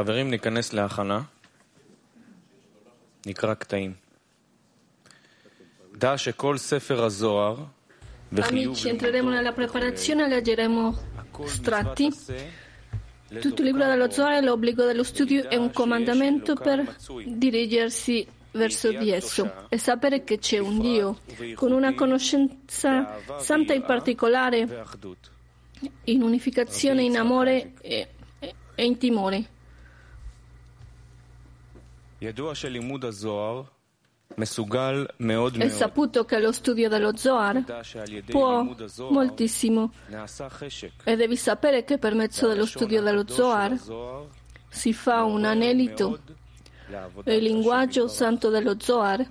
חברים, ניכנס להכנה. נקרא קטעים. דע שכל ספר הזוהר וחיוב Amici, entreremo nella preparazione e leggeremo stratti. Tutto il libro dello Zohar è l'obbligo dello studio e un comandamento per dirigersi verso di esso e sapere che c'è un Dio con una conoscenza santa e particolare ואחדות. in unificazione, in amore e, e- e in timore. È saputo che lo studio dello Zohar può moltissimo. e devi sapere che per mezzo dello studio dello Zohar si fa un anelito. e il linguaggio santo dello Zohar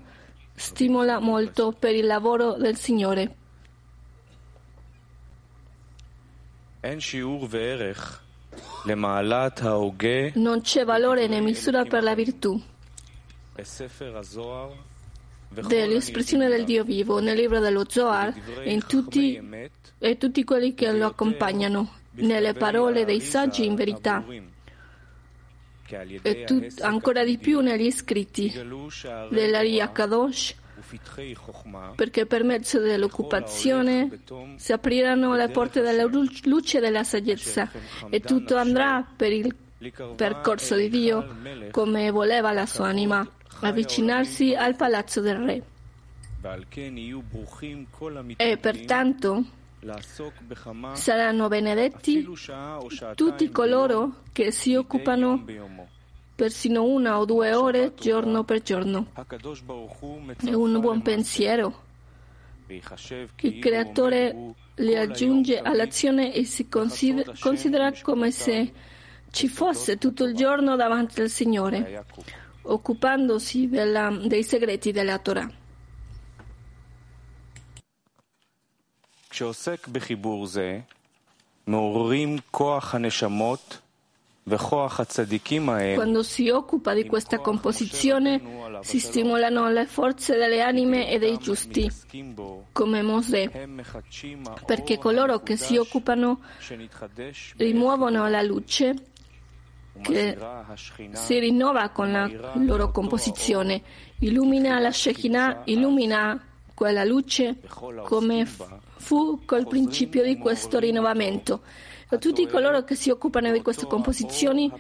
stimola molto per il lavoro del Signore. Non c'è valore né misura per la virtù dell'espressione del Dio vivo nel libro dello Zohar e, tutti, e tutti quelli che lo accompagnano, nelle parole dei saggi in verità. E tut, ancora di più negli scritti dell'Aria Kadosh perché per mezzo dell'occupazione si apriranno le porte della luce della saggezza e tutto andrà per il percorso di Dio come voleva la sua anima avvicinarsi al palazzo del re. E pertanto saranno benedetti tutti coloro che si occupano persino una o due ore giorno per giorno. È un buon pensiero. Il creatore le aggiunge all'azione e si considera come se ci fosse tutto il giorno davanti al Signore occupandosi della- dei segreti della Torah. כשעוסק בחיבור זה, מעוררים כוח הנשמות וכוח הצדיקים ההם Quando si occupa di questa composizione si stimolano le forze delle anime e dei giusti, מתעסקים בו, come Mosè, הם מחדשים האור perché coloro che si occupano שנתחדש rimuovono la luce che si rinnova con la loro composizione, illumina la Shekinah, illumina quella luce come fu col principio di questo rinnovamento. E tutti coloro che si occupano di queste composizioni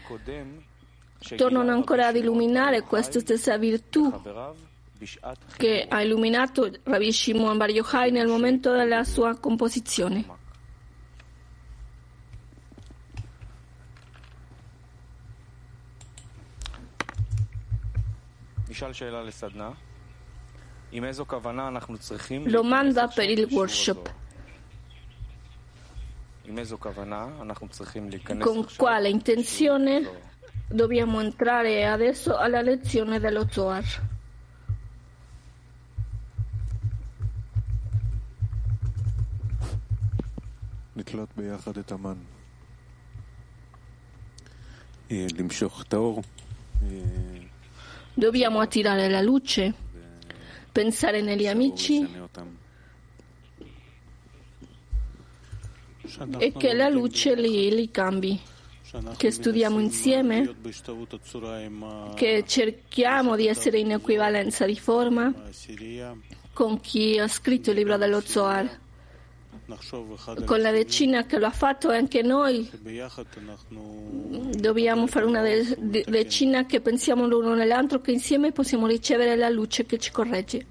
tornano ancora ad illuminare questa stessa virtù che ha illuminato Rabbi Shimon Bar Yochai nel momento della sua composizione. איזו כוונה אנחנו צריכים להיכנס Con עכשיו quale intenzione לשיעור הזוהר? dobbiamo entrare adesso alla lezione dello Zohar? לתלות ביחד את המן. אה, למשוך את האור. Dobbiamo attirare la luce, pensare negli amici? E che la luce li, li cambi? Che studiamo insieme, che cerchiamo di essere in equivalenza di forma? Con chi ha scritto il libro dello Zohar con la decina che lo ha fatto anche noi dobbiamo fare una de- de- decina che pensiamo l'uno nell'altro che insieme possiamo ricevere la luce che ci corregge.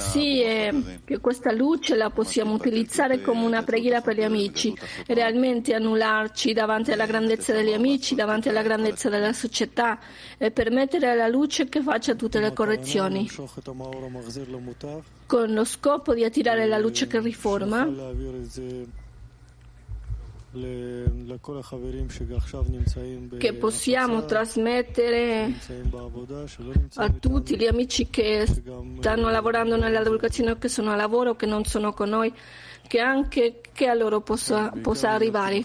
Sì, eh, che questa luce la possiamo utilizzare come una preghiera per gli amici, realmente annullarci davanti alla grandezza degli amici, davanti alla grandezza della società e permettere alla luce che faccia tutte le correzioni, con lo scopo di attirare la luce che riforma che possiamo trasmettere a tutti gli amici che stanno lavorando nella divulgazione, che sono a lavoro, o che non sono con noi, che anche che a loro possa, possa arrivare.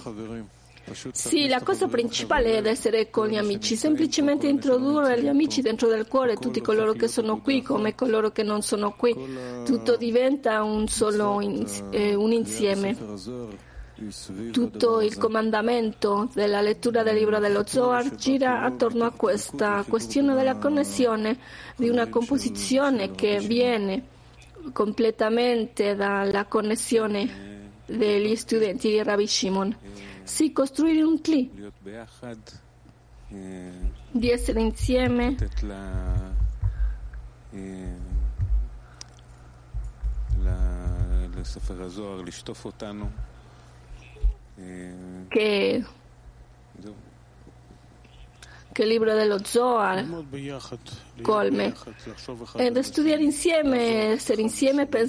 Sì, la cosa principale è essere con gli amici, semplicemente introdurre gli amici dentro del cuore, tutti coloro che sono qui come coloro che non sono qui. Tutto diventa un solo eh, un insieme tutto il comandamento della lettura del libro dello Zohar gira attorno a questa questione della connessione di una composizione che viene completamente dalla connessione degli studenti di Rabbi Shimon. Si costruire un cli di essere insieme la, la, che, che il libro dello Zohar colme. Ed studiare insieme, essere insieme, pensare